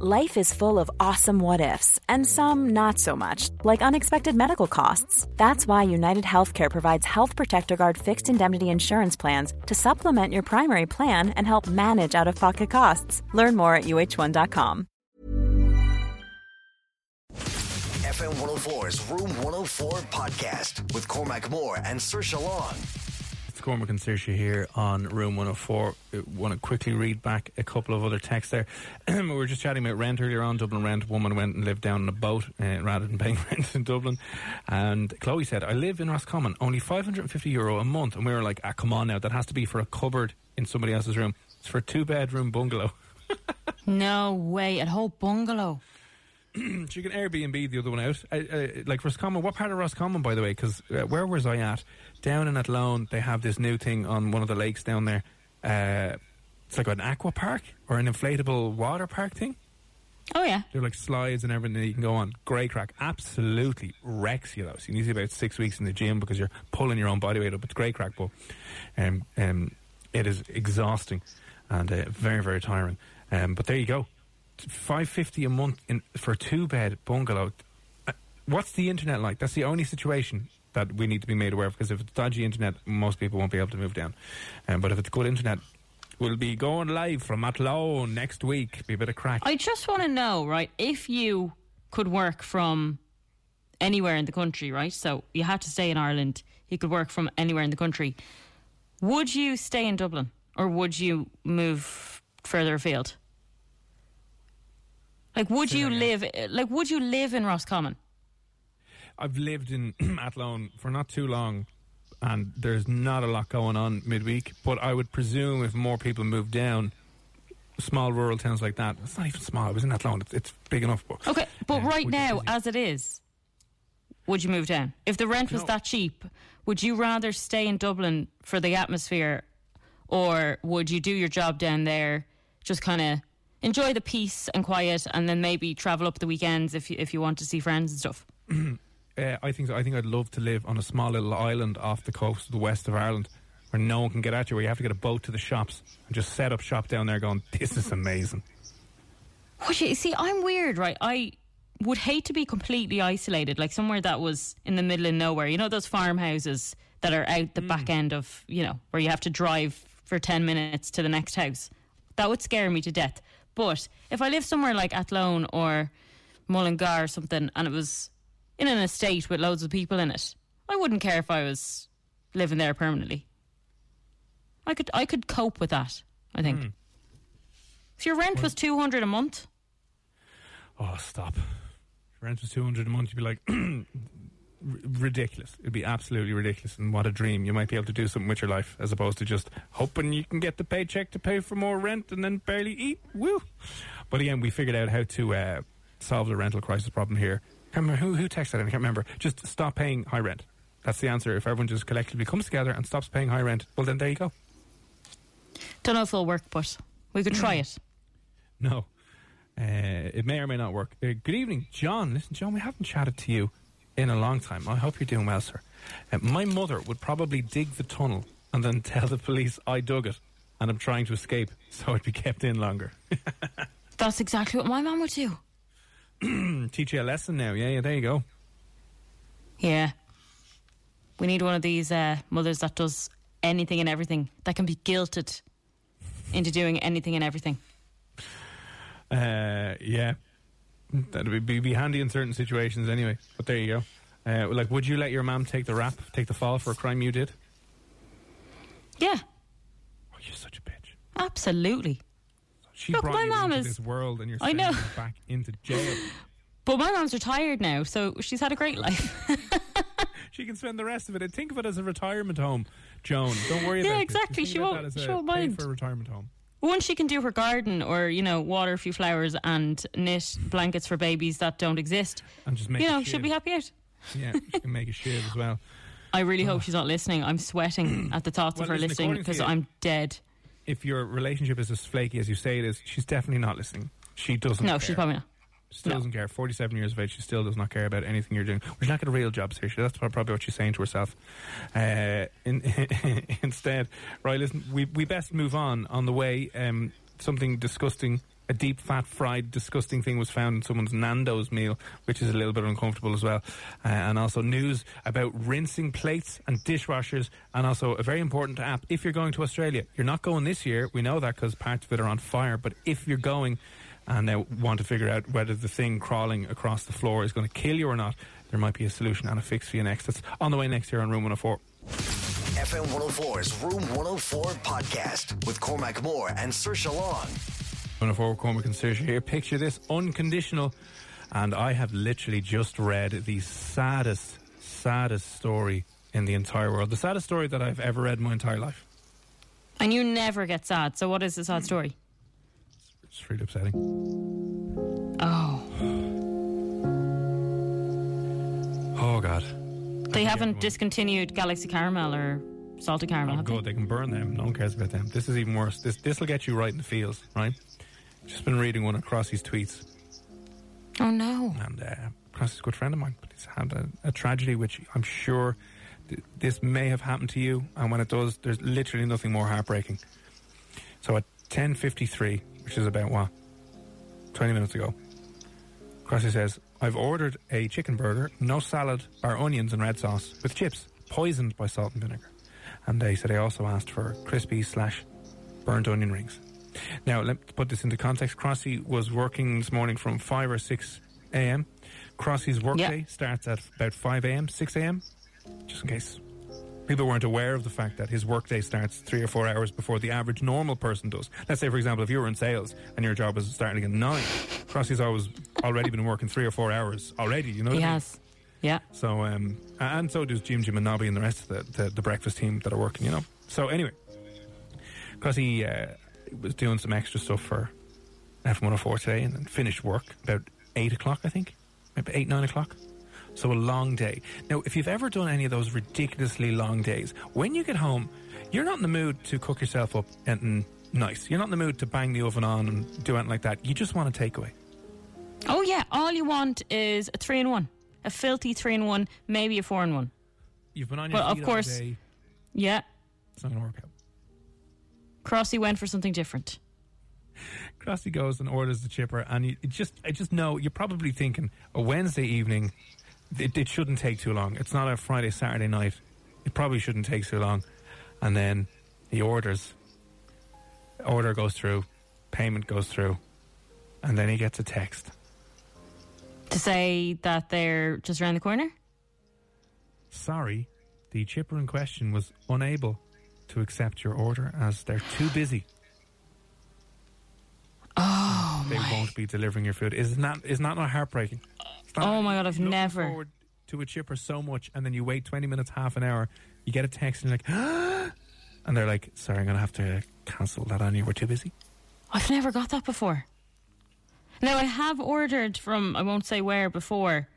Life is full of awesome what ifs, and some not so much, like unexpected medical costs. That's why United Healthcare provides Health Protector Guard fixed indemnity insurance plans to supplement your primary plan and help manage out of pocket costs. Learn more at uhone.com. FM 104's Room 104 podcast with Cormac Moore and Sir Long. Cormac and Saoirse here on Room 104. I want to quickly read back a couple of other texts there. we were just chatting about rent earlier on. Dublin rent. Woman went and lived down in a boat uh, rather than paying rent in Dublin. And Chloe said, I live in Roscommon, only 550 euro a month. And we were like, ah, come on now, that has to be for a cupboard in somebody else's room. It's for a two bedroom bungalow. no way, a whole bungalow. she can Airbnb the other one out. Uh, uh, like Roscommon, what part of Roscommon, by the way? Because uh, where was I at? Down in Athlone, they have this new thing on one of the lakes down there. Uh, it's like an aqua park or an inflatable water park thing. Oh yeah, they're like slides and everything that you can go on. Great crack, absolutely wrecks you though. So you need to be about six weeks in the gym because you're pulling your own body weight up. It's great crack, but um, um, it is exhausting and uh, very very tiring. Um, but there you go five fifty a month in for a two bed bungalow. Uh, what's the internet like? That's the only situation that we need to be made aware of. Because if it's dodgy internet, most people won't be able to move down. Um, but if it's good internet, we'll be going live from Athlone next week. Be a bit of crack. I just want to know, right? If you could work from anywhere in the country, right? So you had to stay in Ireland. You could work from anywhere in the country. Would you stay in Dublin or would you move further afield? Like, would you live? Like, would you live in Roscommon? I've lived in Athlone for not too long, and there's not a lot going on midweek. But I would presume if more people moved down, small rural towns like that, it's not even small. I was in Athlone. It's, it's big enough. But, okay, but uh, right now, as it is, would you move down? If the rent was no. that cheap, would you rather stay in Dublin for the atmosphere, or would you do your job down there, just kind of enjoy the peace and quiet, and then maybe travel up the weekends if you, if you want to see friends and stuff. uh, I think so. I think I'd love to live on a small little island off the coast of the west of Ireland where no one can get at you, where you have to get a boat to the shops and just set up shop down there going, this is amazing. What you see, I'm weird, right? I would hate to be completely isolated, like somewhere that was in the middle of nowhere. You know those farmhouses that are out the mm. back end of, you know, where you have to drive for 10 minutes to the next house. That would scare me to death. But if I lived somewhere like Athlone or Mullingar or something and it was in an estate with loads of people in it, I wouldn't care if I was living there permanently. I could I could cope with that, I think. Mm. If your rent was 200 a month. Oh, stop. If rent was 200 a month, you'd be like, ridiculous. It'd be absolutely ridiculous. And what a dream. You might be able to do something with your life as opposed to just hoping you can get the paycheck to pay for more rent and then barely eat. Woo. But again, we figured out how to uh, solve the rental crisis problem here. I can't remember who, who texted it. I can't remember. Just stop paying high rent. That's the answer. If everyone just collectively comes together and stops paying high rent, well, then there you go. Don't know if it'll work, but we could try it. No. Uh, it may or may not work. Uh, good evening, John. Listen, John, we haven't chatted to you in a long time. I hope you're doing well, sir. Uh, my mother would probably dig the tunnel and then tell the police I dug it and I'm trying to escape, so I'd be kept in longer. That's exactly what my mum would do. Teach you a lesson now. Yeah, yeah, there you go. Yeah. We need one of these uh, mothers that does anything and everything, that can be guilted into doing anything and everything. Uh, yeah. That'd be, be handy in certain situations anyway. But there you go. Uh, like, would you let your mom take the rap, take the fall for a crime you did? Yeah. Oh, you're such a bitch. Absolutely. She Look, brought my you mom into is, this world, and you're I know. back into jail. But my mom's retired now, so she's had a great life. she can spend the rest of it. And think of it as a retirement home, Joan. Don't worry about it. yeah, exactly. She won't. She won't mind for a retirement home. Once she can do her garden or, you know, water a few flowers and knit blankets for babies that don't exist, And just make you know, she'll be happy out. Yeah, she can make a shiv as well. I really hope she's not listening. I'm sweating at the thoughts of her listen, listening because I'm dead. If your relationship is as flaky as you say it is, she's definitely not listening. She doesn't. No, care. she's probably not. Still no. doesn't care. Forty-seven years of age, she still does not care about anything you're doing. She's not a real job, seriously. That's probably what she's saying to herself. Uh, in, instead, right? Listen, we we best move on. On the way, um, something disgusting. A deep, fat, fried, disgusting thing was found in someone's Nando's meal, which is a little bit uncomfortable as well. Uh, and also news about rinsing plates and dishwashers, and also a very important app. If you're going to Australia, you're not going this year. We know that because parts of it are on fire. But if you're going, and uh, want to figure out whether the thing crawling across the floor is going to kill you or not, there might be a solution and a fix for you next. That's on the way next year on Room 104. FM 104's Room 104 podcast with Cormac Moore and Sir Long. 104 Cormac and Saoirse here. Picture this unconditional. And I have literally just read the saddest, saddest story in the entire world. The saddest story that I've ever read in my entire life. And you never get sad. So what is the sad story? It's really upsetting. Oh, Oh, God. they haven't discontinued Galaxy Caramel or Salted Caramel, Oh, have they? good. They can burn them. No one cares about them. This is even worse. This this will get you right in the feels, right? Just been reading one of Crossy's tweets. Oh no. and uh, Crossy's a good friend of mine, but he's had a, a tragedy which I'm sure th- this may have happened to you, and when it does, there's literally nothing more heartbreaking. So at 10:53, which is about what 20 minutes ago, Crossy says, "I've ordered a chicken burger, no salad, bar onions and red sauce with chips, poisoned by salt and vinegar." And they said I also asked for crispy slash burnt onion rings. Now, let me put this into context. Crossy was working this morning from 5 or 6 a.m. Crossy's workday Yeah. starts at about 5 a.m., 6 a.m., just in case people weren't aware of the fact that his workday starts three or four hours before the average normal person does. Let's say, for example, if you were in sales and your job was starting at 9, Crossy's always already been working three or four hours already, you know He what I mean? has. Yeah. So, um, and so does Jim, Jim, and Nobby, and the rest of the, the, the breakfast team that are working, you know. So, anyway, he uh, was doing some extra stuff for F104 today and then finished work about 8 o'clock, I think, maybe 8, 9 o'clock. So, a long day. Now, if you've ever done any of those ridiculously long days, when you get home, you're not in the mood to cook yourself up anything nice. You're not in the mood to bang the oven on and do anything like that. You just want a takeaway. Oh yeah. All you want is a three in one, a filthy three in one, maybe a four in one. You've been on your Well, of course. day. Yeah. It's not going to work out. Crossy went for something different. Crossy goes and orders the chipper, and you just, I just know you're probably thinking a Wednesday evening. It, it shouldn't take too long. It's not a Friday, Saturday night. It probably shouldn't take too long. And then he orders. Order goes through, payment goes through, and then he gets a text. To say that they're just around the corner? Sorry, the chipper in question was unable to accept your order as they're too busy. Oh They won't be delivering your food. Isn't that isn't that not heartbreaking? Oh my God, I've looking never- forward to a chipper so much, and then you wait twenty minutes, half an hour. You get a text and you're like, and they're like, "Sorry, I'm gonna have to cancel that on you. We're too busy." I've never got that before. Now I have ordered from I won't say where before,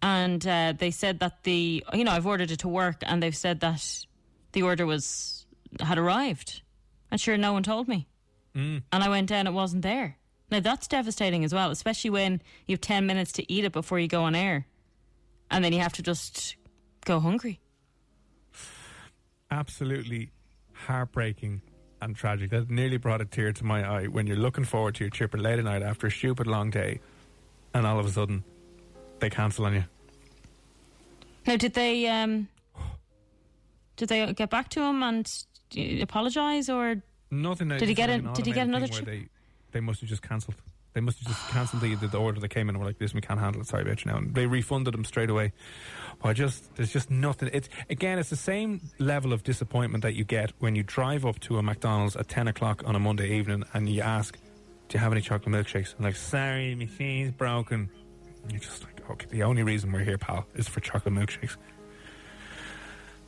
and uh, they said that the you know I've ordered it to work, and they've said that the order was had arrived, and sure no one told me, mm. and I went down, it wasn't there. Now that's devastating as well, especially when you have ten minutes to eat it before you go on air, and then you have to just go hungry. Absolutely heartbreaking and tragic. That nearly brought a tear to my eye when you're looking forward to your chipper late at night after a stupid long day, and all of a sudden they cancel on you. Now, did they um, did they get back to him and apologise, or Nothing. Did he get a- did he get another? They, they must have just cancelled. They must have just cancelled the, the order that came in. and were like, "This we can't handle it. Sorry about you now." And they refunded them straight away. I just there's just nothing. It's again, it's the same level of disappointment that you get when you drive up to a McDonald's at ten o'clock on a Monday evening and you ask, "Do you have any chocolate milkshakes?" And like, "Sorry, machine's broken." And you're just like, "Okay, the only reason we're here, pal, is for chocolate milkshakes."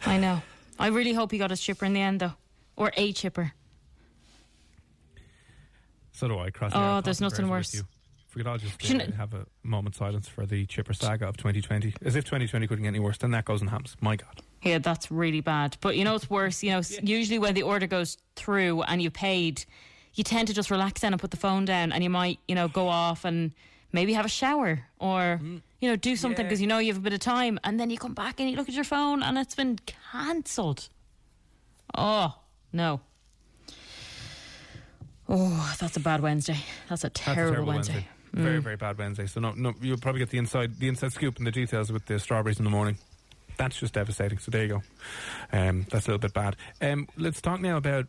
I know. I really hope he got a chipper in the end, though, or a chipper. So do I. Cross Oh, there's nothing worse. If we could all just uh, have a moment silence for the chipper saga of 2020, as if 2020 couldn't get any worse. Then that goes and happens. My God. Yeah, that's really bad. But you know what's worse? You know, s usually when the order goes through and you paid, you tend to just relax then and put the phone down, and you might, you know, go off and maybe have a shower or you know do something Yeah. because you know you have a bit of time, and then you come back and you look at your phone and it's been cancelled. Oh no. Oh, that's a bad Wednesday. That's a That's terrible, a terrible Wednesday. Mm. Very, very bad Wednesday. So no, no, you'll probably get the inside, the inside scoop and the details with the strawberries in the morning. That's just devastating. So there you go. Um, that's a little bit bad. Um, let's talk now about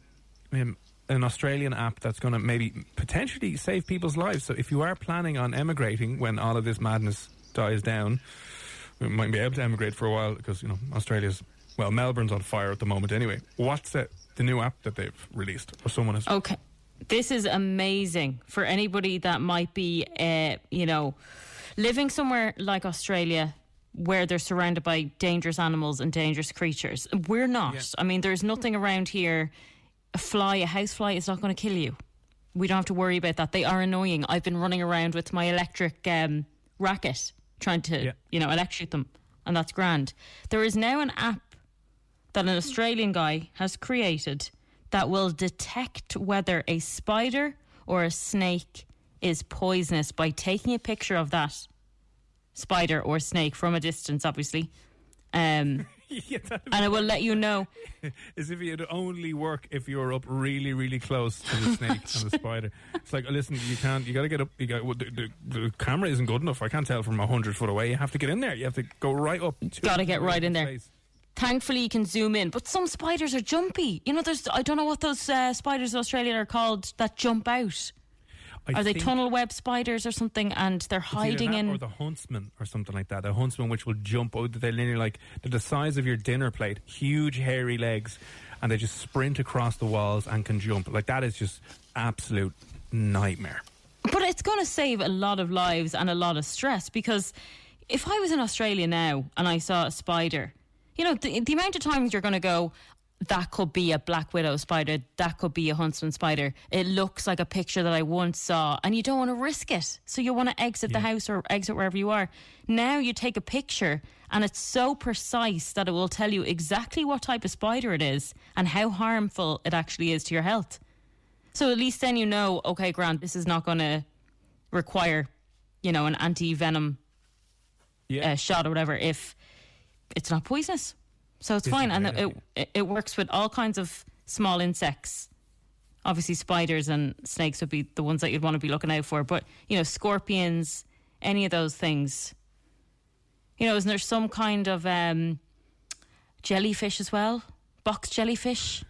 um, an Australian app that's going to maybe potentially save people's lives. So if you are planning on emigrating when all of this madness dies down, we might be able to emigrate for a while because you know Australia's well, Melbourne's on fire at the moment. Anyway, what's the, the new app that they've released or someone has? Okay. This is amazing for anybody that might be, uh, you know, living somewhere like Australia where they're surrounded by dangerous animals and dangerous creatures. We're not. Yeah. I mean, there's nothing around here. A fly, a house fly, is not going to kill you. We don't have to worry about that. They are annoying. I've been running around with my electric um, racket trying to, Yeah. you know, electrocute them, and that's grand. There is now an app that an Australian guy has created that will detect whether a spider or a snake is poisonous by taking a picture of that spider or snake from a distance, obviously. Um, yeah, and it will let you know. As if it'd only work if you were up really, really close to the snake and the spider. It's like, listen, you can't. You got to get up. You got well, the, the, the camera isn't good enough. I can't tell from a hundred foot away. You have to get in there. You have to go right up. to Gotta get right in there. face. Thankfully, you can zoom in, but some spiders are jumpy. You know, there's I don't know what those uh, spiders in Australia are called that jump out. I Are they tunnel web spiders or something? And they're hiding in. or the huntsman or something like that. The huntsman which will jump out. They're nearly like they're the size of your dinner plate, huge hairy legs, and they just sprint across the walls and can jump. Like that is just absolute nightmare. But it's going to save a lot of lives and a lot of stress because if I was in Australia now and I saw a spider, you know, the, the amount of times you're going to go, that could be a black widow spider, that could be a huntsman spider. It looks like a picture that I once saw, and you don't want to risk it. So you want to exit the house or exit wherever you are. Now you take a picture, and it's so precise that it will tell you exactly what type of spider it is and how harmful it actually is to your health. So at least then you know, okay, Grant, this is not going to require, you know, an anti venom Yeah. uh, shot or whatever if it's not poisonous. So it's is fine, and it, it it works with all kinds of small insects. Obviously, spiders and snakes would be the ones that you'd want to be looking out for. But you know, scorpions, any of those things. You know, isn't there some kind of um, jellyfish as well? Box jellyfish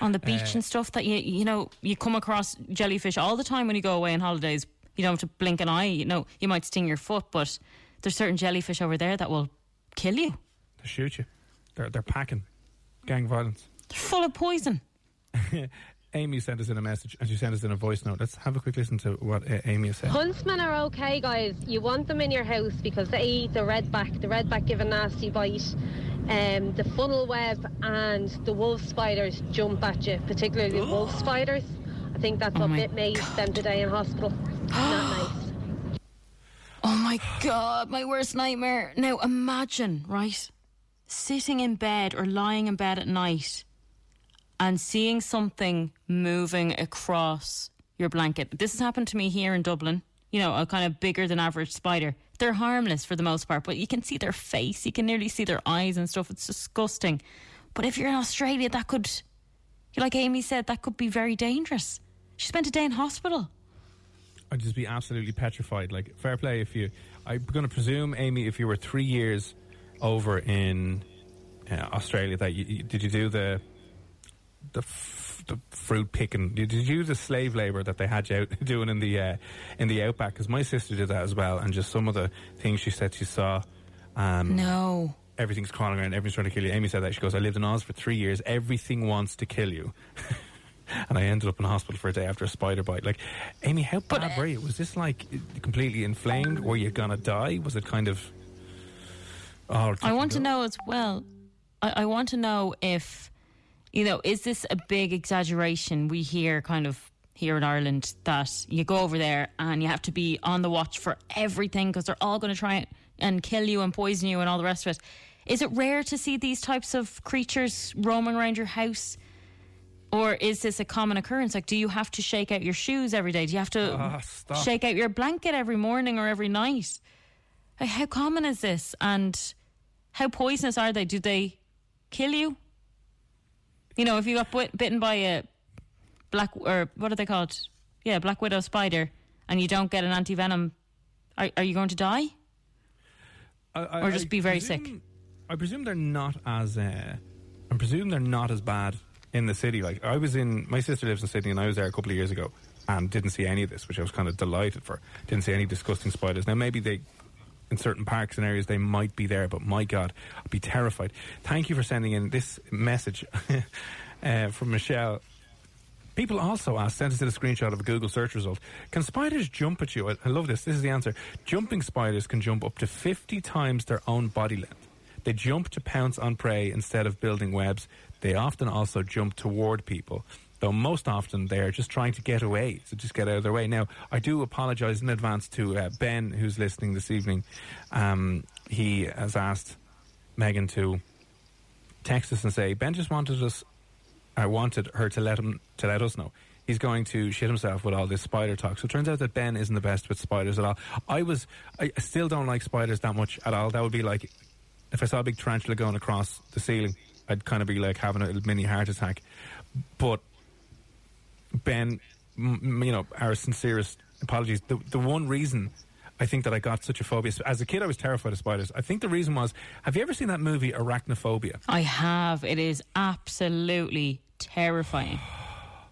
on the beach Uh, and stuff that you you know you come across jellyfish all the time when you go away on holidays. You don't have to blink an eye. You know, you might sting your foot, but there's certain jellyfish over there that will kill you. They shoot you. They're they're packing. Gang violence. They're full of poison. Amy sent us in a message and she sent us in a voice note. Let's have a quick listen to what uh, Amy has said. Huntsmen are okay, guys. You want them in your house because they eat the redback. The redback give a nasty bite. Um, the funnel web and the wolf spiders jump at you, particularly the wolf spiders. I think that's Oh what my bit me them today in hospital. My god, my worst nightmare. Now imagine, right? Sitting in bed or lying in bed at night and seeing something moving across your blanket. This has happened to me here in Dublin. You know, a kind of bigger than average spider. They're harmless for the most part, but you can see their face, you can nearly see their eyes and stuff. It's disgusting. But if you're in Australia, that could, like Amy said, that could be very dangerous. She spent a day in hospital. I'd just be absolutely petrified. Like, fair play if you. I'm going to presume, Amy, if you were three years over in uh, Australia, that you, you- did you do the the, f- the fruit picking? Did you do the slave labor that they had you out doing in the uh, in the outback? Because my sister did that as well, and just some of the things she said she saw. Um, No. Everything's crawling around. Everything's trying to kill you. Amy said that. She goes, "I lived in Oz for three years. Everything wants to kill you." and I ended up in hospital for a day after a spider bite. Like, Amy, how But, bad uh, were you? Was this like completely inflamed? Were you gonna die? Was it kind of? Oh, I want to know as well. I, I want to know if, you know, is this a big exaggeration? We hear kind of here in Ireland that you go over there and you have to be on the watch for everything because they're all going to try and kill you and poison you and all the rest of it. Is it rare to see these types of creatures roaming around your house? Or is this a common occurrence? Like, do you have to shake out your shoes every day? Do you have to Ah, shake out your blanket every morning or every night? Like, how common is this? And how poisonous are they? Do they kill you? You know, if you got bit- bitten by a black or what are they called? Yeah, black widow spider, and you don't get an anti venom, are, are you going to die? I- I- Or just I be very presume- sick. I presume they're not as. Uh, I presume they're not as bad in the city. Like I was in, my sister lives in Sydney, and I was there a couple of years ago, and didn't see any of this, which I was kind of delighted for. Didn't see any disgusting spiders. Now maybe they. In certain parks and areas, they might be there, but my God, I'd be terrified. Thank you for sending in this message uh, from Michelle. People also ask, sent us a screenshot of a Google search result. Can spiders jump at you? I love this. This is the answer. Jumping spiders can jump up to 50 times their own body length. They jump to pounce on prey instead of building webs. They often also jump toward people, though most often they are just trying to get away, to just get out of their way. Now, I do apologise in advance to uh, Ben, who's listening this evening. Um, he has asked Megan to text us and say, Ben just wanted us I wanted her to let him to let us know. He's going to shit himself with all this spider talk. So it turns out that Ben isn't the best with spiders at all. I was I still don't like spiders that much at all. That would be like if I saw a big tarantula going across the ceiling, I'd kind of be like having a mini heart attack. But Ben, m- you know, our sincerest apologies. The the one reason I think that I got such a phobia as a kid, I was terrified of spiders. I think the reason was, have you ever seen that movie Arachnophobia? I have. It is absolutely terrifying.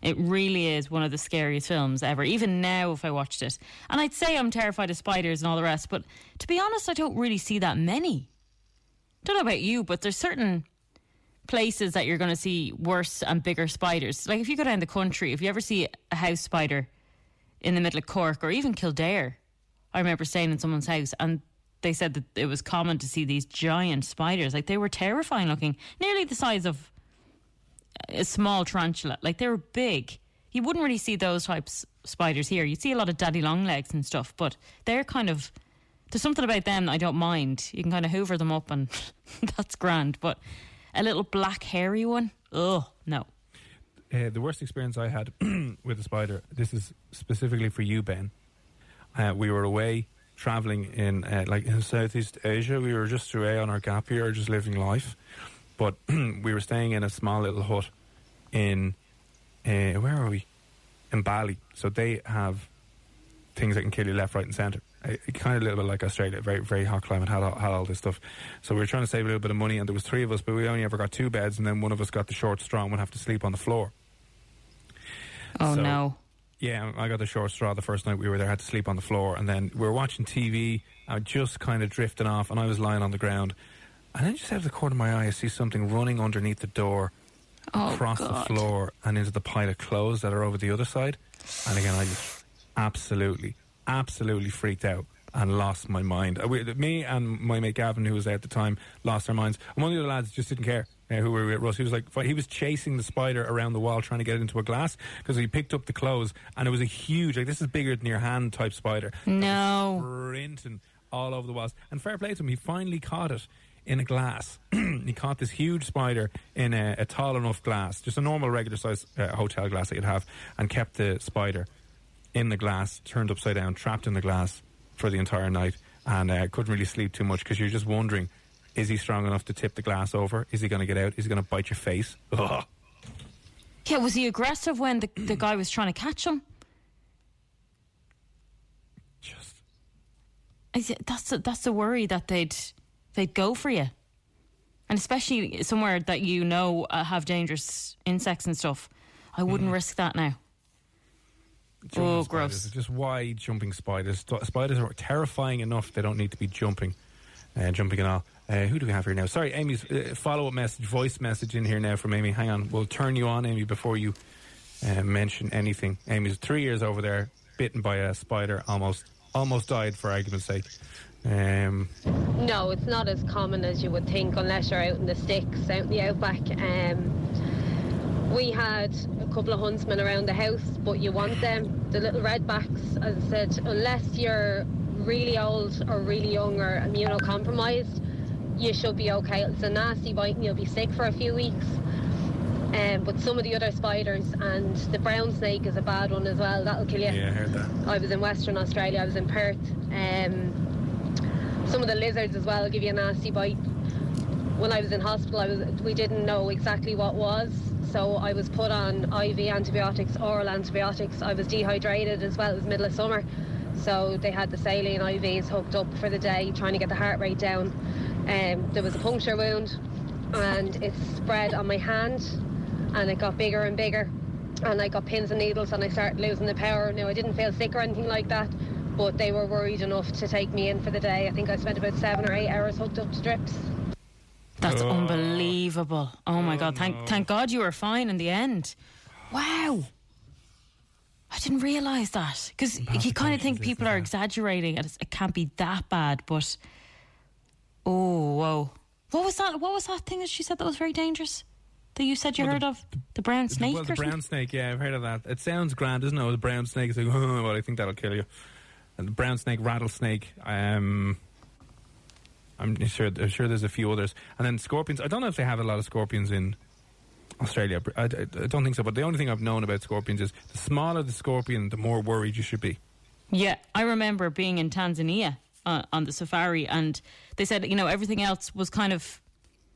It really is one of the scariest films ever. Even now, if I watched it, and I'd say I'm terrified of spiders and all the rest, but to be honest, I don't really see that many. Don't know about you, but there's certain places that you're going to see worse and bigger spiders. Like if you go down the country, if you ever see a house spider in the middle of Cork or even Kildare, I remember staying in someone's house and they said that it was common to see these giant spiders. Like they were terrifying looking, nearly the size of a small tarantula. Like they were big. You wouldn't really see those types of spiders here. You see a lot of daddy long legs and stuff, but they're kind of there's something about them that I don't mind. You can kind of hoover them up and that's grand. But a little black hairy one, oh no. uh, the worst experience I had with a spider. This is specifically for you, Ben. Uh, we were away traveling in uh, like in Southeast Asia. We were just away on our gap year, just living life. But we were staying in a small little hut in uh, where are we? In Bali. So they have things that can kill you left, right, and centre. Kind of a little bit like Australia, very very hot climate, had all, had all this stuff. So we were trying to save a little bit of money, and there was three of us, but we only ever got two beds, and then one of us got the short straw and would have to sleep on the floor. Oh So- no. Yeah, I got the short straw the first night we were there. I had to sleep on the floor, and then we were watching TV. I just kind of drifting off, and I was lying on the ground. And then just out of the corner of my eye, I see something running underneath the door, Oh, across God. the floor, and into the pile of clothes that are over the other side. And again, I just absolutely, absolutely freaked out and lost my mind. Uh, we, me and my mate Gavin, who was there at the time, lost our minds. And one of the other lads just didn't care. Uh, who were with Russ? He was like, he was chasing the spider around the wall, trying to get it into a glass because he picked up the clothes, and it was a huge, like this is bigger than your hand type spider. No. sprinting all over the walls. And fair play to him, he finally caught it in a glass. he caught this huge spider in a, a tall enough glass, just a normal regular size uh, hotel glass that you'd have, and kept the spider in the glass, turned upside down, trapped in the glass for the entire night, and uh, couldn't really sleep too much because you're just wondering. Is he strong enough to tip the glass over? Is he going to get out? Is he going to bite your face? Ugh. Yeah, was he aggressive when the, the guy was trying to catch him? Just I said, That's the, that's the worry that they'd they'd go for you, and especially somewhere that you know uh, have dangerous insects and stuff. I wouldn't risk that now. Jumping Oh, gross. They're Just wide jumping spiders. Spiders are terrifying enough; they don't need to be jumping, uh, jumping and all. Uh, who do we have here now? Sorry, Amy's uh, follow-up message, voice message in here now from Amy. Hang on, we'll turn you on, Amy, before you uh, mention anything. Amy's three years over there, bitten by a spider, almost, almost died for argument's sake. Um, No, it's not as common as you would think unless you're out in the sticks, out in the outback. Um, We had a couple of huntsmen around the house, but you want them. The little redbacks, as I said, unless you're really old or really young or immunocompromised, you should be okay. It's a nasty bite and you'll be sick for a few weeks. Um, but some of the other spiders and the brown snake is a bad one as well. That'll kill you. Yeah, I heard that. I was in Western Australia. I was in Perth. Um, some of the lizards as well give you a nasty bite. When I was in hospital, I was we didn't know exactly what was, so I was put on IV antibiotics, oral antibiotics. I was dehydrated as well. It was middle of summer, so they had the saline IVs hooked up for the day, trying to get the heart rate down. Um, there was a puncture wound, and it spread on my hand, and it got bigger and bigger. And I got pins and needles, and I started losing the power. Now I didn't feel sick or anything like that, but they were worried enough to take me in for the day. I think I spent about seven or eight hours hooked up to drips. That's Oh. unbelievable. Oh my god! Thank thank God you were fine in the end. Wow. I didn't realise that because you kind of think people are exaggerating and it's, it can't be that bad, but oh whoa! What was that? What was that thing that she said that was very dangerous? That you said you Well, heard the- of the brown snake well, the brown something? snake, yeah, I've heard of that. It sounds grand, doesn't it? The brown snake is like, oh, well, I think that'll kill you. And the brown snake, rattlesnake, um, I'm sure, I'm sure there's a few others. And then scorpions, I don't know if they have a lot of scorpions in Australia. I, I- I don't think so, but the only thing I've known about scorpions is the smaller the scorpion, the more worried you should be. Yeah, I remember being in Tanzania uh, on the safari, and they said you know everything else was kind of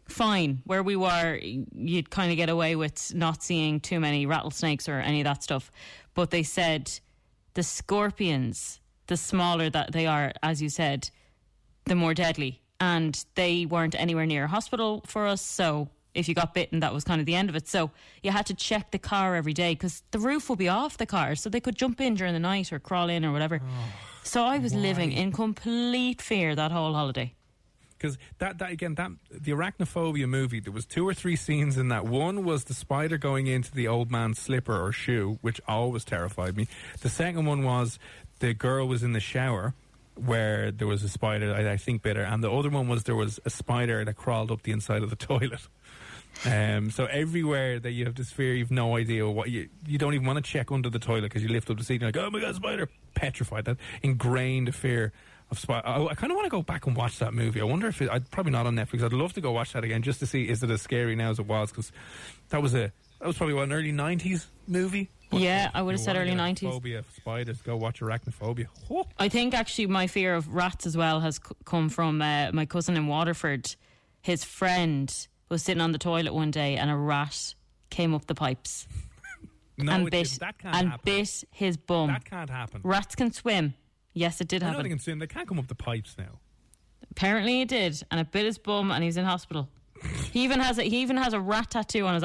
fine. Where we were, you'd kind of get away with not seeing too many rattlesnakes or any of that stuff. But they said the scorpions, the smaller that they are, as you said, the more deadly. And they weren't anywhere near a hospital for us, so if you got bitten, that was kind of the end of it. So you had to check the car every day because the roof would be off the car, so they could jump in during the night or crawl in or whatever. Oh, so I was living in complete fear that whole holiday. Because that, that again, that the arachnophobia movie, there was two or three scenes in that. One was the spider going into the old man's slipper or shoe, which always terrified me. The second one was the girl was in the shower where there was a spider, I, I think, bit her, and the other one was there was a spider that crawled up the inside of the toilet. Um, so everywhere that you have this fear, you've no idea what you you don't even want to check under the toilet because you lift up the seat and you're like, oh my god, spider! Petrified. That ingrained fear of spider. I, I kind of want to go back and watch that movie. I wonder if it, I'd probably not on Netflix. I'd love to go watch that again just to see is it as scary now as it was because that was a that was probably what an early '90s movie. Yeah, I would have said early 90s. Phobia of spiders. Go watch Arachnophobia. Oh. I think actually my fear of rats as well has c- come from uh, my cousin in Waterford. His friend was sitting on the toilet one day and a rat came up the pipes No, and bit that can't and happen. bit his bum. That can't happen. Rats can swim. Yes, it did I know they can swim. They can't come up the pipes now. Apparently, it did, and it bit his bum, and he's in hospital. He even has a, he even has a rat tattoo on his.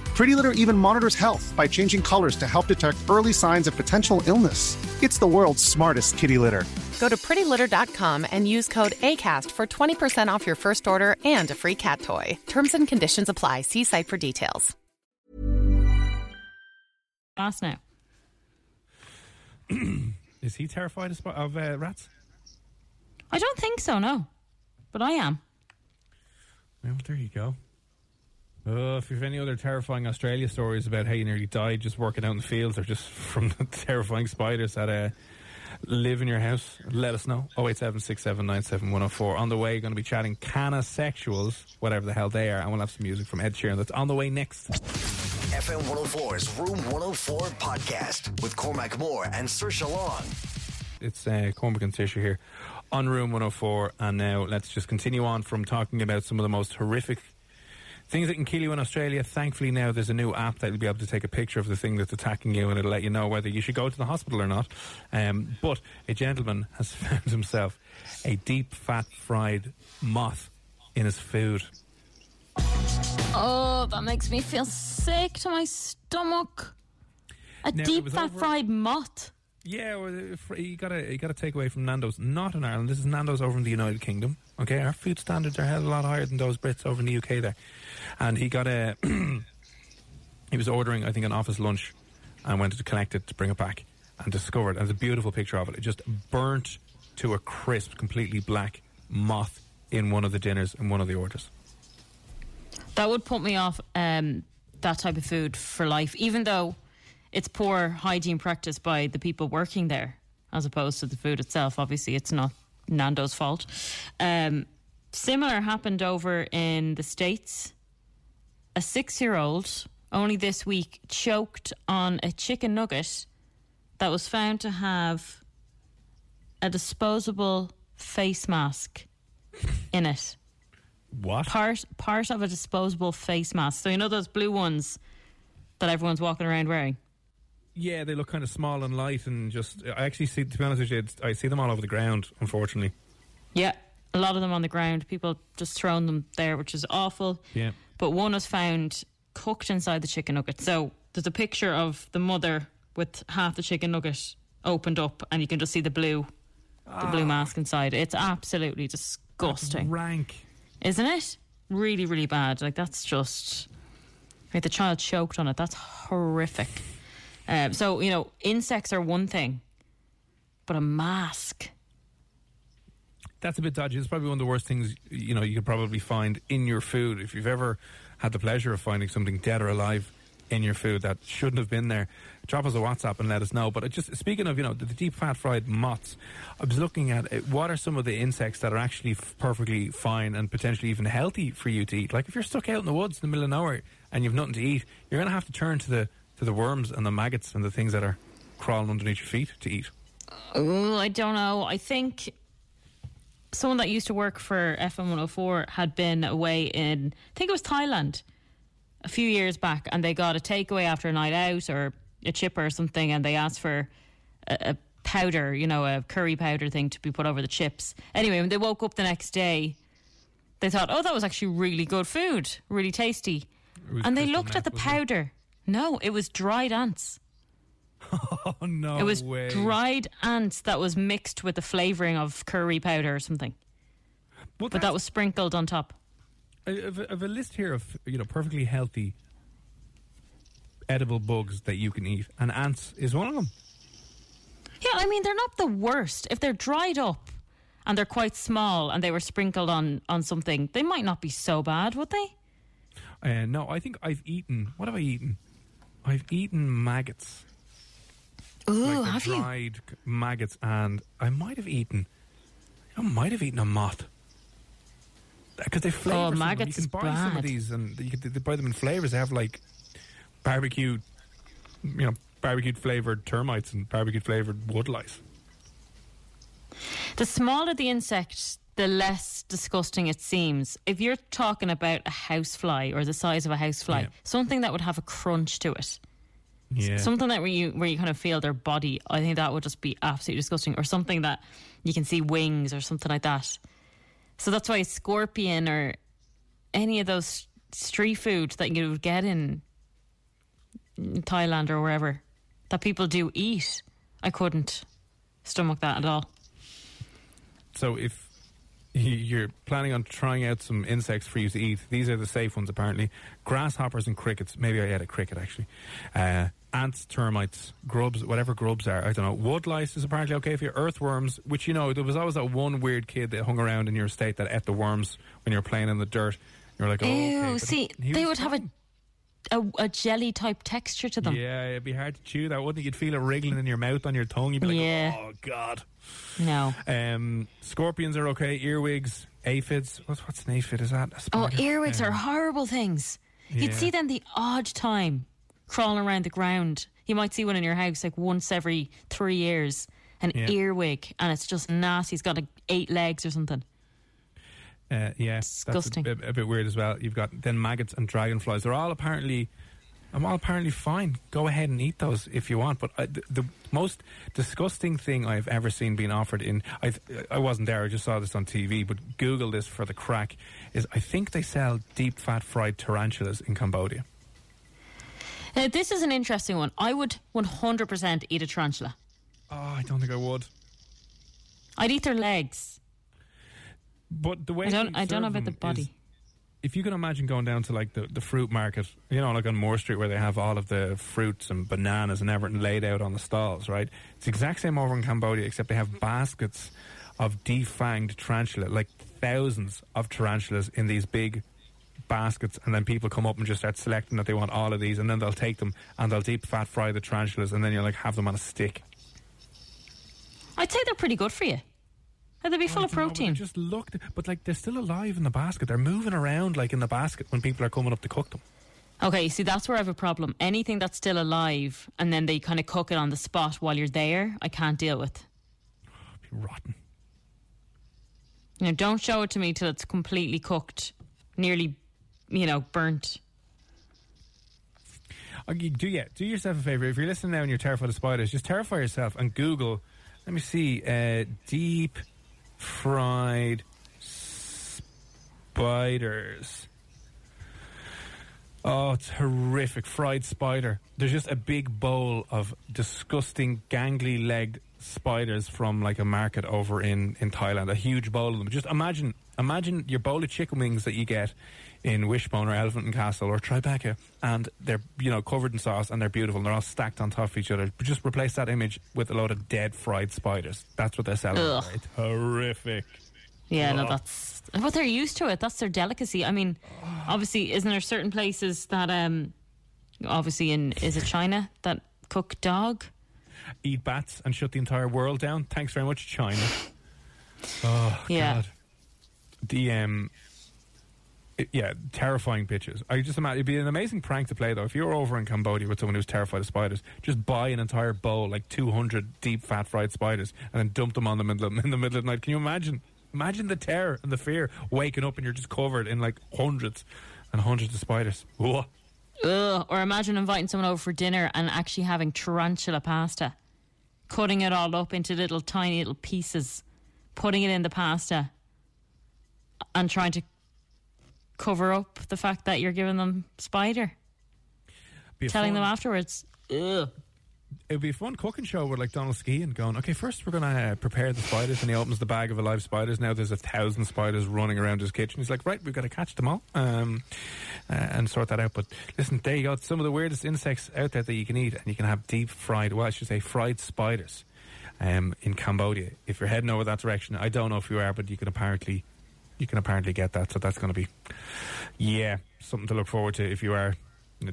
Pretty Litter even monitors health by changing colors to help detect early signs of potential illness. It's the world's smartest kitty litter. Go to prettylitter.com and use code ACAST for 20% off your first order and a free cat toy. Terms and conditions apply. See site for details. Last now. Is he terrified of, of uh, rats? I don't think so. No, but I am. Well, there you go. Uh, if you have any other terrifying Australia stories about how you nearly died just working out in the fields or just from the terrifying spiders that uh, live in your house, let us know. 08767971004. On the way, going to be chatting Cannasexuals, whatever the hell they are, and we'll have some music from Ed Sheeran. That's on the way next. FM 104's Room 104 podcast with Cormac Moore and Sir Long. It's uh, Cormac and Saoirse here on Room 104, and now let's just continue on from talking about some of the most horrific things that can kill you in Australia. Thankfully, now there's a new app that you'll be able to take a picture of the thing that's attacking you, and it'll let you know whether you should go to the hospital or not. Um, but a gentleman has found himself a deep fat fried moth in his food. Oh, that makes me feel sick to my stomach. A Now, deep fat over- fried moth. Yeah, well, you got to you got to take away from Nando's. Not in Ireland. This is Nando's over in the United Kingdom. Okay, our food standards are held a lot higher than those Brits over in the UK. There, and he got a he was ordering, I think, an office lunch, and went to collect it to bring it back, and discovered. And there's a beautiful picture of it. It just burnt to a crisp, completely black moth in one of the dinners in one of the orders. That would put me off um, that type of food for life, even though it's poor hygiene practice by the people working there, as opposed to the food itself. Obviously, it's not Nando's fault. Um, similar happened over in the States. A six year old, only this week, choked on a chicken nugget that was found to have a disposable face mask in it What? part part of a disposable face mask. So you know those blue ones that everyone's walking around wearing. Yeah, they look kind of small and light, and just I actually see. To be honest with you, I see them all over the ground. Unfortunately. Yeah, a lot of them on the ground. People just throwing them there, which is awful. Yeah. But one was found cooked inside the chicken nugget. So there's a picture of the mother with half the chicken nugget opened up, and you can just see the blue, the blue ah. mask inside. It's absolutely disgusting, Rank. isn't it? Really, really bad. Like that's just like the child choked on it. That's horrific. Um, so you know, insects are one thing, but a mask. That's a bit dodgy. It's probably one of the worst things you know you could probably find in your food. If you've ever had the pleasure of finding something dead or alive in your food that shouldn't have been there, drop us a WhatsApp and let us know. But just speaking of you know the, the deep fat fried moths, I was looking at it, what are some of the insects that are actually f- perfectly fine and potentially even healthy for you to eat. Like if you're stuck out in the woods in the middle of nowhere and you've nothing to eat, you're going to have to turn to the to the worms and the maggots and the things that are crawling underneath your feet to eat. Oh, I don't know. I think someone that used to work for FM 104 had been away in, I think it was Thailand, a few years back, and they got a takeaway after a night out or a chipper or something, and they asked for a, a powder, you know, a curry powder thing to be put over the chips. Anyway, when they woke up the next day, they thought, oh, that was actually really good food, really tasty. And they looked at the powder. No, it was dried ants. Oh no! It was way. dried ants that was mixed with the flavouring of curry powder or something. Well, But that was sprinkled on top. I have a, of a list here of you know perfectly healthy edible bugs that you can eat, and ants is one of them. Yeah, I mean, they're not the worst. If they're dried up and they're quite small and they were sprinkled on, on something, they might not be so bad, would they? Uh, no, I think I've eaten. What have I eaten? I've eaten maggots. Ooh, like have you? dried c- maggots, and I might have eaten. I might have eaten a moth. Uh, because they flavour. Oh, maggots You can buy some of these, and you can they buy them in flavors. They have like barbecue, you know, barbecued flavored termites and barbecued flavored woodlice. The smaller the insect, the less disgusting it seems. If you're talking about a housefly or the size of a housefly, Yeah. something that would have a crunch to it, Yeah. something that where you where you kind of feel their body, I think that would just be absolutely disgusting. Or something that you can see wings or something like that. So that's why a scorpion or any of those street food that you would get in in Thailand or wherever that people do eat, I couldn't stomach that at all. So if you're planning on trying out some insects for you to eat, these are the safe ones apparently. Grasshoppers and crickets. Maybe I had a cricket actually. Uh, ants, termites, grubs, whatever grubs are. I don't know. Woodlice is apparently okay for you. Earthworms, which you know, there was always that one weird kid that hung around in your estate that ate the worms when you were playing in the dirt. You're like, oh, Ew, but see, they would have a, a a jelly type texture to them. Yeah, it'd be hard to chew that, wouldn't it? You'd feel it wriggling in your mouth, on your tongue. You'd be like, Yeah. oh, God. No. Um, scorpions are okay. Earwigs, aphids. What's, what's an aphid? Is that a Oh, earwigs Um, are horrible things. You'd see them the odd time crawling around the ground. You might see one in your house like once every three years. An Yeah. earwig, and it's just nasty. It's got like eight legs or something. Uh, yeah, Disgusting. That's a, a bit weird as well. You've got then maggots and dragonflies. They're all apparently, I'm all apparently fine. Go ahead and eat those if you want. But I, the, the most disgusting thing I've ever seen being offered in, I I wasn't there. I just saw this on TV. But Google this for the crack. Is I think they sell deep fat fried tarantulas in Cambodia. Now, this is an interesting one. I would 100% eat a tarantula. Oh, I don't think I would. I'd eat their legs. But the way I don't, I don't know about the body. If you can imagine going down to like the, the fruit market, you know, like on Moore Street where they have all of the fruits and bananas and everything laid out on the stalls, right? It's the exact same over in Cambodia, except they have baskets of defanged tarantula, like thousands of tarantulas in these big baskets, and then people come up and just start selecting that they want all of these, and then they'll take them and they'll deep fat fry the tarantulas, and then you're like have them on a stick. I'd say they're pretty good for you. They'd be full of don't know, protein. just looked, but like they're still alive in the basket. They're moving around like in the basket when people are coming up to cook them. Okay, see, that's where I have a problem. Anything that's still alive and then they kind of cook it on the spot while you're there, I can't deal with. Be rotten. You know, don't show it to me till it's completely cooked, nearly, you know, burnt. Do yeah, do yourself a favor. If you're listening now and you're terrified of spiders, just terrify yourself and Google. Let me see. Uh, deep fried spiders. Oh, it's horrific. Fried spider. There's just a big bowl of disgusting, gangly legged spiders from like a market over in, in Thailand. A huge bowl of them. Just imagine imagine your bowl of chicken wings that you get in Wishbone or Elephant and Castle or Tribeca and they're you know covered in sauce and they're beautiful and they're all stacked on top of each other. But just replace that image with a load of dead fried spiders. That's what they're selling. Ugh. It's horrific. Yeah, no, that's. But they're used to it. That's their delicacy. I mean, obviously, isn't there certain places that, um, obviously, in. Is it China that cook dog? Eat bats and shut the entire world down. Thanks very much, China. Oh Yeah. God. The um, it- yeah, terrifying pictures. I just imagine it'd be an amazing prank to play though. If you were over in Cambodia with someone who's terrified of spiders, just buy an entire bowl, like two hundred deep fat fried spiders, and then dump them on them in the, in the middle of the night. Can you imagine? Imagine the terror and the fear waking up and you're just covered in like hundreds and hundreds of spiders. Whoa. Ugh. Or imagine inviting someone over for dinner and actually having tarantula pasta, cutting it all up into little tiny little pieces, putting it in the pasta, and trying to cover up the fact that you're giving them spider. Be Telling them afterwards. Ugh. It'd be a fun cooking show with like Donal Skehan going, okay, first we're going to uh, prepare the spiders. And he opens the bag of alive spiders. Now there's a thousand spiders running around his kitchen. He's like, right, we've got to catch them all um, uh, and sort that out. But listen, there you go. Some of the weirdest insects out there that you can eat. And you can have deep fried, well, I should say fried spiders um, in Cambodia. If you're heading over that direction, I don't know if you are, but you can apparently. You can apparently get that, so that's going to be, yeah, something to look forward to if you are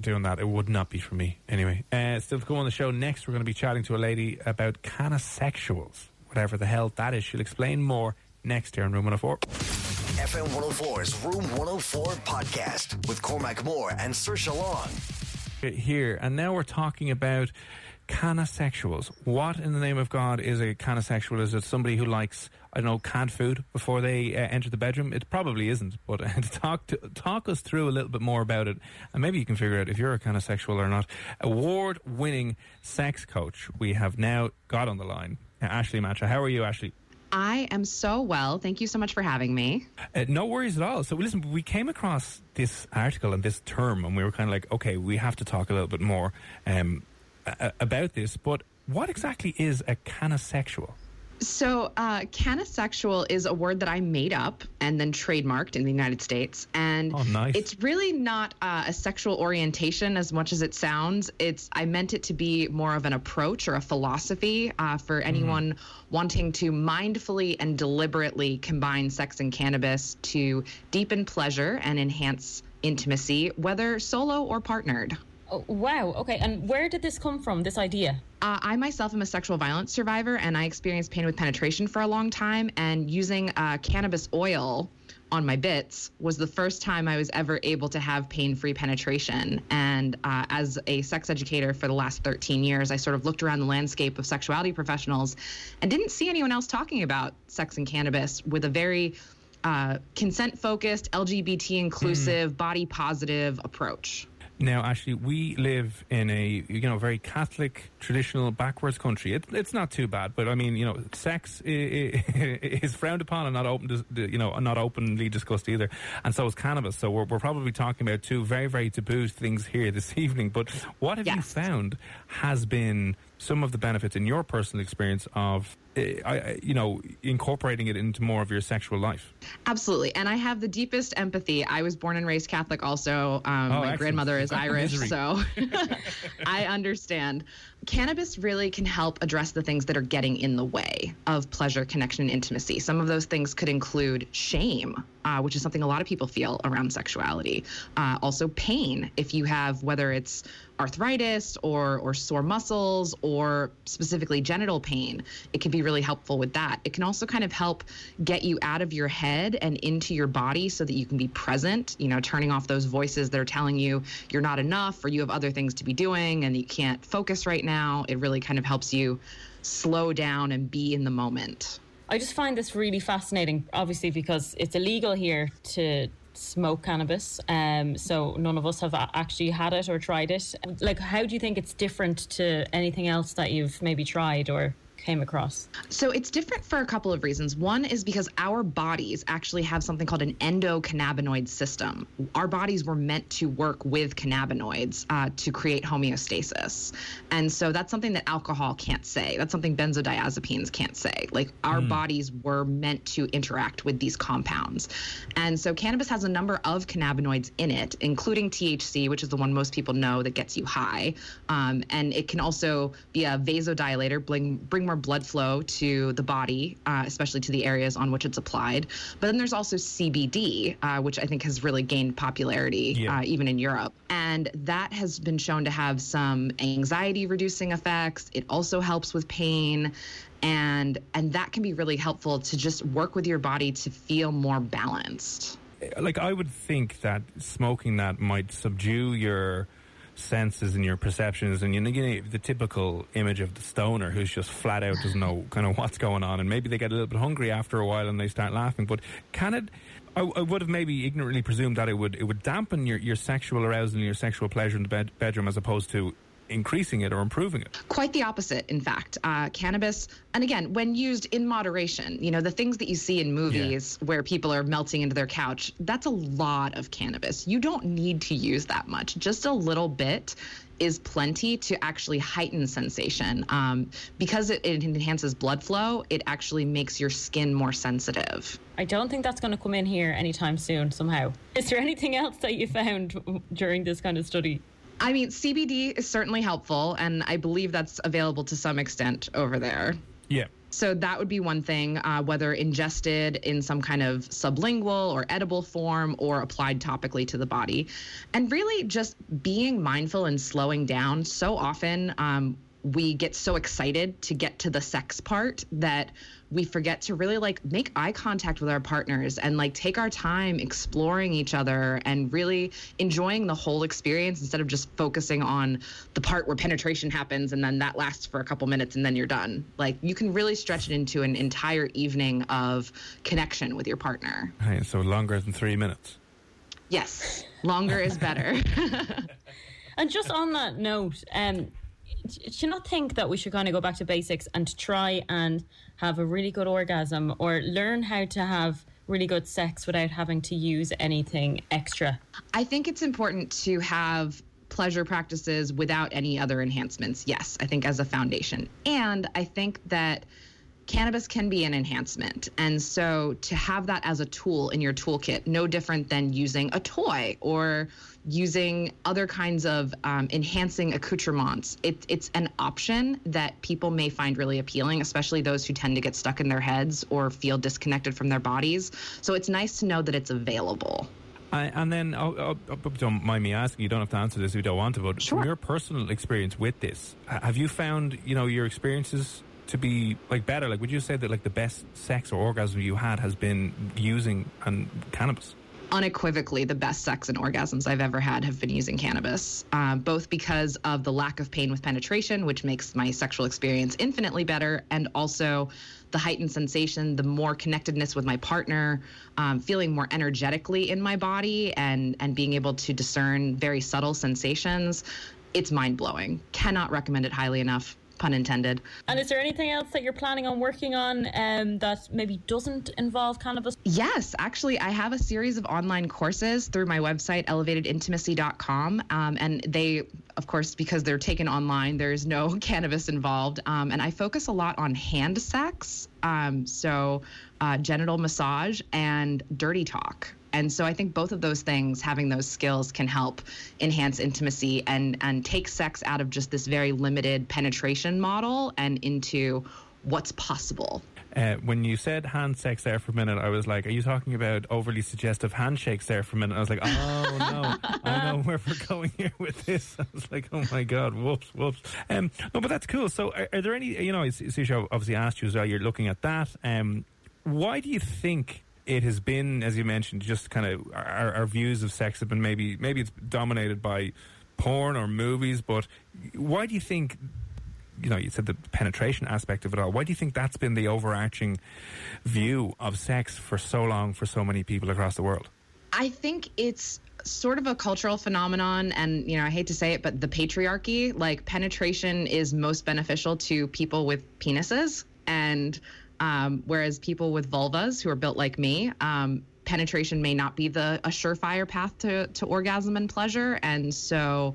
doing that. It would not be for me. Anyway, uh, still to go on the show next, we're going to be chatting to a lady about cannasexuals, whatever the hell that is. She'll explain more next here on Room 104. FM 104's Room 104 podcast with Cormac Moore and Saoirse Long. Here, and now we're talking about cannasexuals. What in the name of God is a cannasexual? Is it somebody who likes, I don't know, canned food before they uh, enter the bedroom? It probably isn't, but uh, to talk to, talk us through a little bit more about it, and maybe you can figure out if you're a kind of sexual or not. Award winning sex coach we have now got on the line, uh, Ashley Manta. How are you, Ashley? I am so well. Thank you so much for having me. Uh, no worries at all. So, listen, we came across this article and this term, and we were kind of like, okay, we have to talk a little bit more um, a- about this. But what exactly is a cannasexual? So, uh, cannasexual is a word that I made up and then trademarked in the United States. And Oh, nice. it's really not uh, a sexual orientation as much as it sounds. It's I meant it to be more of an approach or a philosophy uh, for anyone wanting to mindfully and deliberately combine sex and cannabis to deepen pleasure and enhance intimacy, whether solo or partnered. Oh, wow. Okay. And where did this come from? This idea? Uh, I myself am a sexual violence survivor, and I experienced pain with penetration for a long time. And using uh, cannabis oil on my bits was the first time I was ever able to have pain free penetration. And uh, as a sex educator for the last 13 years, I sort of looked around the landscape of sexuality professionals and didn't see anyone else talking about sex and cannabis with a very uh, consent focused, LGBT inclusive, body positive approach. Now, actually, we live in a you know very Catholic, traditional, backwards country. It, it's not too bad, but I mean, you know, sex is frowned upon and not open, dis- you know, not openly discussed either. And so is cannabis. So we're, we're probably talking about two very, very taboo things here this evening. But what have you found has been some of the benefits in your personal experience of, you know, incorporating it into more of your sexual life? Absolutely. And I have the deepest empathy. I was born and raised Catholic also. Um, Oh, my excellent. grandmother is Irish, so I understand. Cannabis really can help address the things that are getting in the way of pleasure, connection, and intimacy. Some of those things could include shame, uh, which is something a lot of people feel around sexuality. Uh, also, pain, if you have whether it's arthritis or or sore muscles or specifically genital pain, it can be really helpful with that. It can also kind of help get you out of your head and into your body so that you can be present, you know, turning off those voices that are telling you you're not enough or you have other things to be doing and you can't focus right now. It really kind of helps you slow down and be in the moment. I just find this really fascinating, obviously, because it's illegal here to smoke cannabis. Um, so none of us have actually had it or tried it. Like, how do you think it's different to anything else that you've maybe tried or came across? So it's different for a couple of reasons. One is because our bodies actually have something called an endocannabinoid system. Our bodies were meant to work with cannabinoids uh, to create homeostasis. And so that's something that alcohol can't say. That's something benzodiazepines can't say. Like our bodies were meant to interact with these compounds. And so cannabis has a number of cannabinoids in it, including THC, which is the one most people know that gets you high. Um, and it can also be a vasodilator, bring, bring more blood flow to the body, uh, especially to the areas on which it's applied. But then there's also CBD, uh, which I think has really gained popularity Yeah. uh, even in Europe. And that has been shown to have some anxiety reducing effects. It also helps with pain. And and that can be really helpful to just work with your body to feel more balanced. like I would think that smoking that might subdue your senses and your perceptions and you know, the typical image of the stoner who's just flat out doesn't know kind of what's going on and maybe they get a little bit hungry after a while and they start laughing. But can it I, I would have maybe ignorantly presumed that it would it would dampen your, your sexual arousal and your sexual pleasure in the bed, bedroom as opposed to increasing it or improving it Quite the opposite, in fact. Uh, cannabis, and again, when used in moderation, you know, the things that you see in movies where people are melting into their couch, that's a lot of cannabis. You don't need to use that much. Just a little bit is plenty to actually heighten sensation. Um, because it, it enhances blood flow, it actually makes your skin more sensitive. I don't think that's going to come in here anytime soon, somehow. Is there anything else that you found during this kind of study? I mean, CBD is certainly helpful, and I believe that's available to some extent over there. yeah So that would be one thing, uh, whether ingested in some kind of sublingual or edible form or applied topically to the body. And really just being mindful and slowing down. So often um, we get so excited to get to the sex part that we forget to really like make eye contact with our partners and like take our time exploring each other and really enjoying the whole experience instead of just focusing on the part where penetration happens and then that lasts for a couple minutes and then you're done. Like you can really stretch it into an entire evening of connection with your partner. Hey, so longer than three minutes Yes, longer is better. And just on that note, um, do you not think that we should kind of go back to basics and try and have a really good orgasm or learn how to have really good sex without having to use anything extra? I think it's important to have pleasure practices without any other enhancements. Yes, I think as a foundation. And I think that cannabis can be an enhancement. And so to have that as a tool in your toolkit, no different than using a toy or using other kinds of um, enhancing accoutrements. It, it's an option that people may find really appealing, especially those who tend to get stuck in their heads or feel disconnected from their bodies. So it's nice to know that it's available. Uh, and then, oh, oh, don't mind me asking, you don't have to answer this if you don't want to, but sure. from your personal experience with this, have you found, you know, your experiences to be like better? Like, would you say that like the best sex or orgasm you had has been using and cannabis? unequivocally the best sex and orgasms I've ever had have been using cannabis, uh, both because of the lack of pain with penetration, which makes my sexual experience infinitely better, and also the heightened sensation, the more connectedness with my partner, um, feeling more energetically in my body, and and being able to discern very subtle sensations. It's mind blowing. Cannot recommend it highly enough pun intended. And is there anything else that you're planning on working on um, that maybe doesn't involve cannabis? Yes, actually, I have a series of online courses through my website, elevatedintimacy.com. Um, and they, of course, because they're taken online, there's no cannabis involved. Um, and I focus a lot on hand sex, um, so uh, genital massage and dirty talk. And so I think both of those things, having those skills, can help enhance intimacy and and take sex out of just this very limited penetration model and into what's possible. Uh, when you said hand sex there for a minute, I was like, "Are you talking about overly suggestive handshakes there for a minute?" I was like, "Oh no, I know where we're going here with this." I was like, "Oh my god, whoops, whoops." Um, no, but that's cool. So, are, are there any? You know, Saoirse obviously asked you as well. You're looking at that. Um, why do you think it has been, as you mentioned, just kind of our, our views of sex have been maybe maybe it's dominated by porn or movies. But why do you think? You know, you said the penetration aspect of it all. Why do you think that's been the overarching view of sex for so long for so many people across the world? I think it's sort of a cultural phenomenon and you know i hate to say it but the patriarchy like penetration is most beneficial to people with penises and um, whereas people with vulvas who are built like me, um, penetration may not be the a surefire path to, to orgasm and pleasure. And so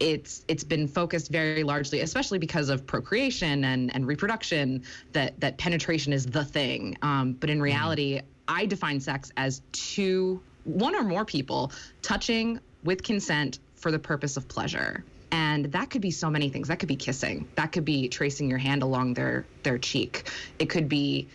it's it's been focused very largely, especially because of procreation and, and reproduction, that that penetration is the thing. Um, but in mm-hmm. reality, mm. I define sex as two one or more people touching with consent for the purpose of pleasure and that could be so many things. That could be kissing. That could be tracing your hand along their their cheek. It could be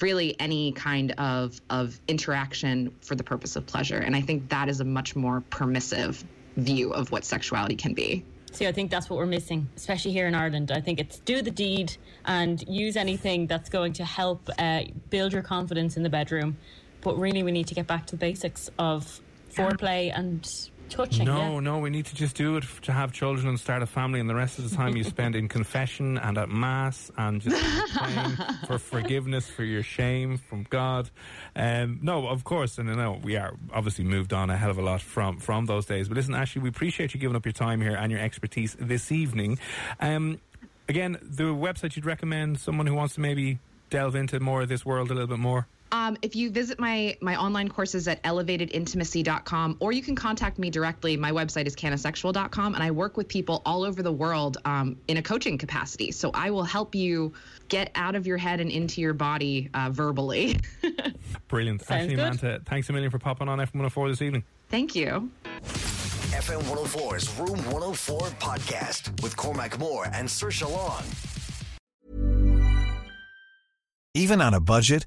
really any kind of of interaction for the purpose of pleasure. And i think that is a much more permissive view of what sexuality can be. See, I think that's what we're missing, especially here in Ireland. I think it's do the deed and use anything that's going to help uh, build your confidence in the bedroom. But really, we need to get back to the basics of foreplay and touching. No, yeah. no, we need to just do it to have children and start a family, and the rest of the time you spend in confession and at mass and just praying for forgiveness for your shame from God. Um, no, of course, and I know we are obviously moved on a hell of a lot from from those days. But listen, Ashley, we appreciate you giving up your time here and your expertise this evening. Um, again, the website you'd recommend someone who wants to maybe delve into more of this world a little bit more. Um, if you visit my my online courses at elevatedintimacy.com, or you can contact me directly. My website is cannasexual.com, and I work with people all over the world um, in a coaching capacity. So I will help you get out of your head and into your body uh, verbally. Brilliant, Sounds Ashley good. Manta. Thanks a million for popping on FM 104 this evening. Thank you. FM 104's Room 104 podcast with Cormac Moore and Saoirse Long. Even on a budget,